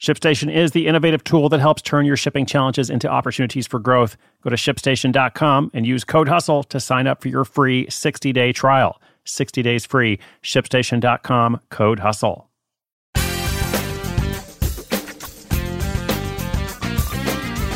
ShipStation is the innovative tool that helps turn your shipping challenges into opportunities for growth. Go to shipstation.com and use code HUSTLE to sign up for your free 60 day trial. 60 days free. ShipStation.com, code HUSTLE.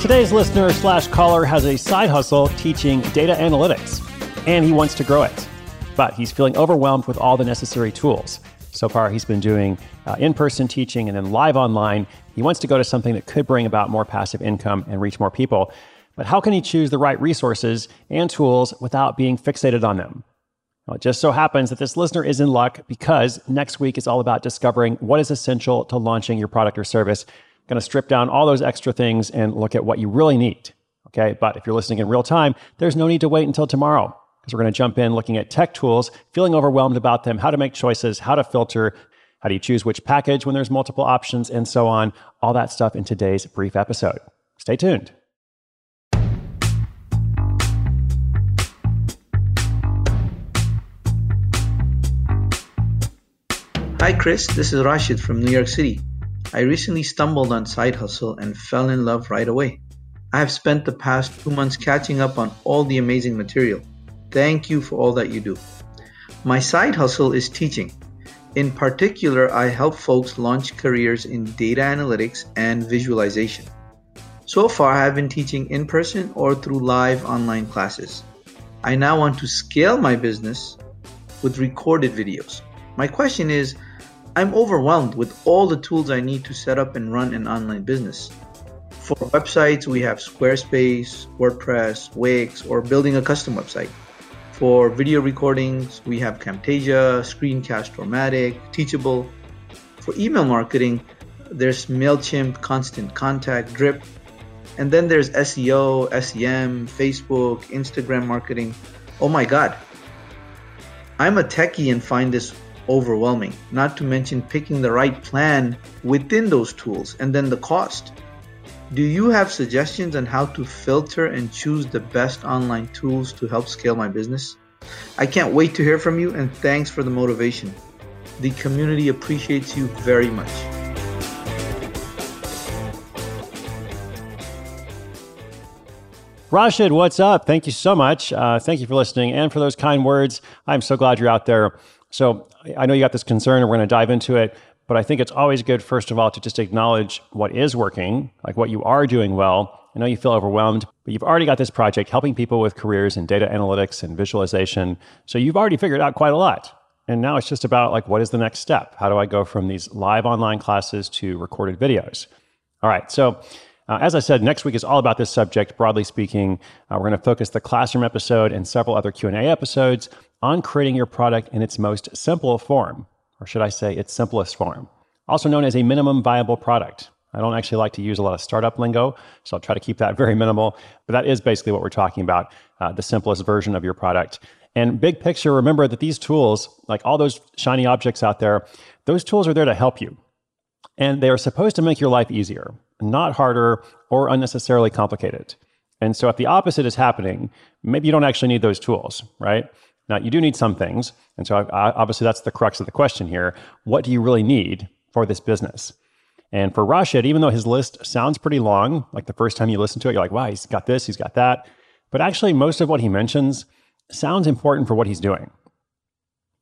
Today's listener slash caller has a side hustle teaching data analytics, and he wants to grow it. But he's feeling overwhelmed with all the necessary tools. So far, he's been doing uh, in person teaching and then live online. He wants to go to something that could bring about more passive income and reach more people. But how can he choose the right resources and tools without being fixated on them? Well, it just so happens that this listener is in luck because next week is all about discovering what is essential to launching your product or service. I'm going to strip down all those extra things and look at what you really need. Okay. But if you're listening in real time, there's no need to wait until tomorrow because we're going to jump in looking at tech tools, feeling overwhelmed about them, how to make choices, how to filter, how do you choose which package when there's multiple options, and so on. All that stuff in today's brief episode. Stay tuned. Hi, Chris. This is Rashid from New York City. I recently stumbled on Side Hustle and fell in love right away. I have spent the past two months catching up on all the amazing material. Thank you for all that you do. My side hustle is teaching. In particular, I help folks launch careers in data analytics and visualization. So far, I have been teaching in person or through live online classes. I now want to scale my business with recorded videos. My question is I'm overwhelmed with all the tools I need to set up and run an online business. For websites, we have Squarespace, WordPress, Wix, or building a custom website. For video recordings, we have Camtasia, Screencast-O-Matic, Teachable. For email marketing, there's MailChimp, Constant Contact, Drip. And then there's SEO, SEM, Facebook, Instagram marketing. Oh my God. I'm a techie and find this overwhelming, not to mention picking the right plan within those tools and then the cost. Do you have suggestions on how to filter and choose the best online tools to help scale my business? I can't wait to hear from you and thanks for the motivation. The community appreciates you very much. Rashid, what's up? Thank you so much. Uh, thank you for listening and for those kind words. I'm so glad you're out there. So, I know you got this concern, and we're going to dive into it. But I think it's always good, first of all, to just acknowledge what is working, like what you are doing well. I know you feel overwhelmed, but you've already got this project helping people with careers in data analytics and visualization. So you've already figured out quite a lot. And now it's just about like, what is the next step? How do I go from these live online classes to recorded videos? All right. So, uh, as I said, next week is all about this subject. Broadly speaking, uh, we're going to focus the classroom episode and several other Q and A episodes on creating your product in its most simple form or should I say its simplest form, also known as a minimum viable product. I don't actually like to use a lot of startup lingo, so I'll try to keep that very minimal. But that is basically what we're talking about uh, the simplest version of your product. And big picture, remember that these tools, like all those shiny objects out there, those tools are there to help you. And they are supposed to make your life easier, not harder or unnecessarily complicated. And so if the opposite is happening, maybe you don't actually need those tools, right? Now, you do need some things. And so, obviously, that's the crux of the question here. What do you really need for this business? And for Rashid, even though his list sounds pretty long, like the first time you listen to it, you're like, wow, he's got this, he's got that. But actually, most of what he mentions sounds important for what he's doing.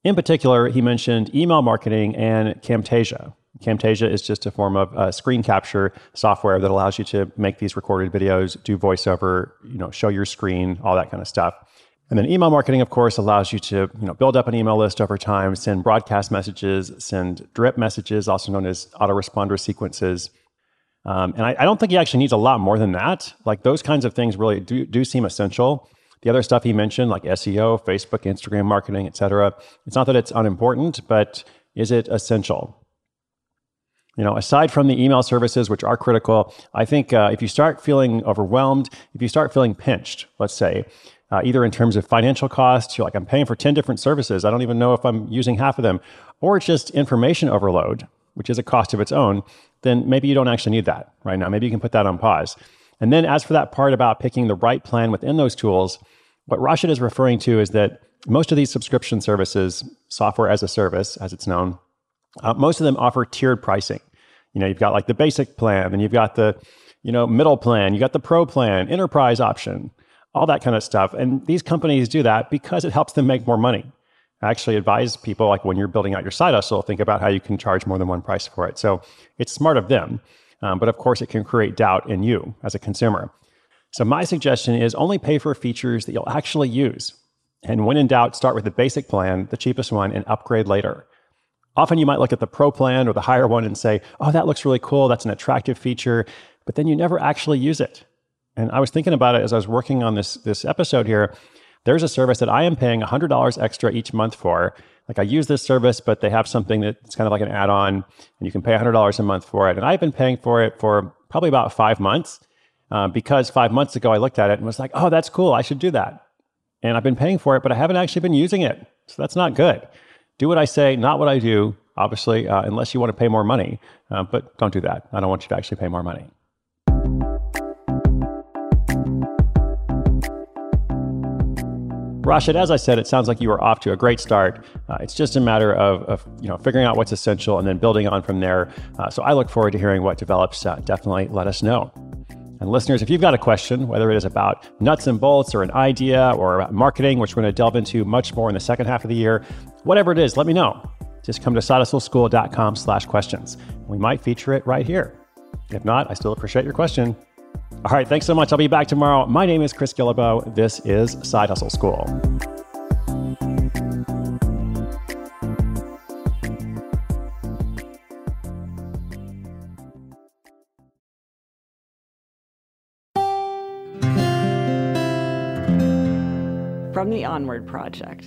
In particular, he mentioned email marketing and Camtasia. Camtasia is just a form of uh, screen capture software that allows you to make these recorded videos, do voiceover, you know, show your screen, all that kind of stuff. And then email marketing, of course, allows you to you know, build up an email list over time, send broadcast messages, send drip messages, also known as autoresponder sequences. Um, and I, I, don't think he actually needs a lot more than that. Like those kinds of things really do, do seem essential. The other stuff he mentioned, like SEO, Facebook, Instagram marketing, et cetera, it's not that it's unimportant, but is it essential? You know, aside from the email services, which are critical, I think uh, if you start feeling overwhelmed, if you start feeling pinched, let's say, uh, either in terms of financial costs, you're like, I'm paying for 10 different services. I don't even know if I'm using half of them, or it's just information overload, which is a cost of its own, then maybe you don't actually need that right now. Maybe you can put that on pause. And then, as for that part about picking the right plan within those tools, what Rashid is referring to is that most of these subscription services, software as a service, as it's known, uh, most of them offer tiered pricing. You know, you've got like the basic plan, and you've got the, you know, middle plan, you got the pro plan, enterprise option, all that kind of stuff. And these companies do that because it helps them make more money. I actually advise people like when you're building out your side hustle, think about how you can charge more than one price for it. So it's smart of them. Um, but of course, it can create doubt in you as a consumer. So my suggestion is only pay for features that you'll actually use. And when in doubt, start with the basic plan, the cheapest one, and upgrade later. Often you might look at the pro plan or the higher one and say, oh, that looks really cool. That's an attractive feature. But then you never actually use it. And I was thinking about it as I was working on this, this episode here. There's a service that I am paying $100 extra each month for. Like I use this service, but they have something that's kind of like an add on, and you can pay $100 a month for it. And I've been paying for it for probably about five months uh, because five months ago I looked at it and was like, oh, that's cool. I should do that. And I've been paying for it, but I haven't actually been using it. So that's not good. Do what I say, not what I do, obviously, uh, unless you want to pay more money. Uh, but don't do that. I don't want you to actually pay more money. Rashid, as I said, it sounds like you are off to a great start. Uh, it's just a matter of, of, you know figuring out what's essential and then building on from there. Uh, so I look forward to hearing what develops. Uh, definitely let us know. And listeners, if you've got a question, whether it is about nuts and bolts or an idea or about marketing, which we're going to delve into much more in the second half of the year, whatever it is, let me know. Just come to sidehustleschool.com slash questions. We might feature it right here. If not, I still appreciate your question. All right, thanks so much. I'll be back tomorrow. My name is Chris Guillebeau. This is Side Hustle School. From the Onward Project.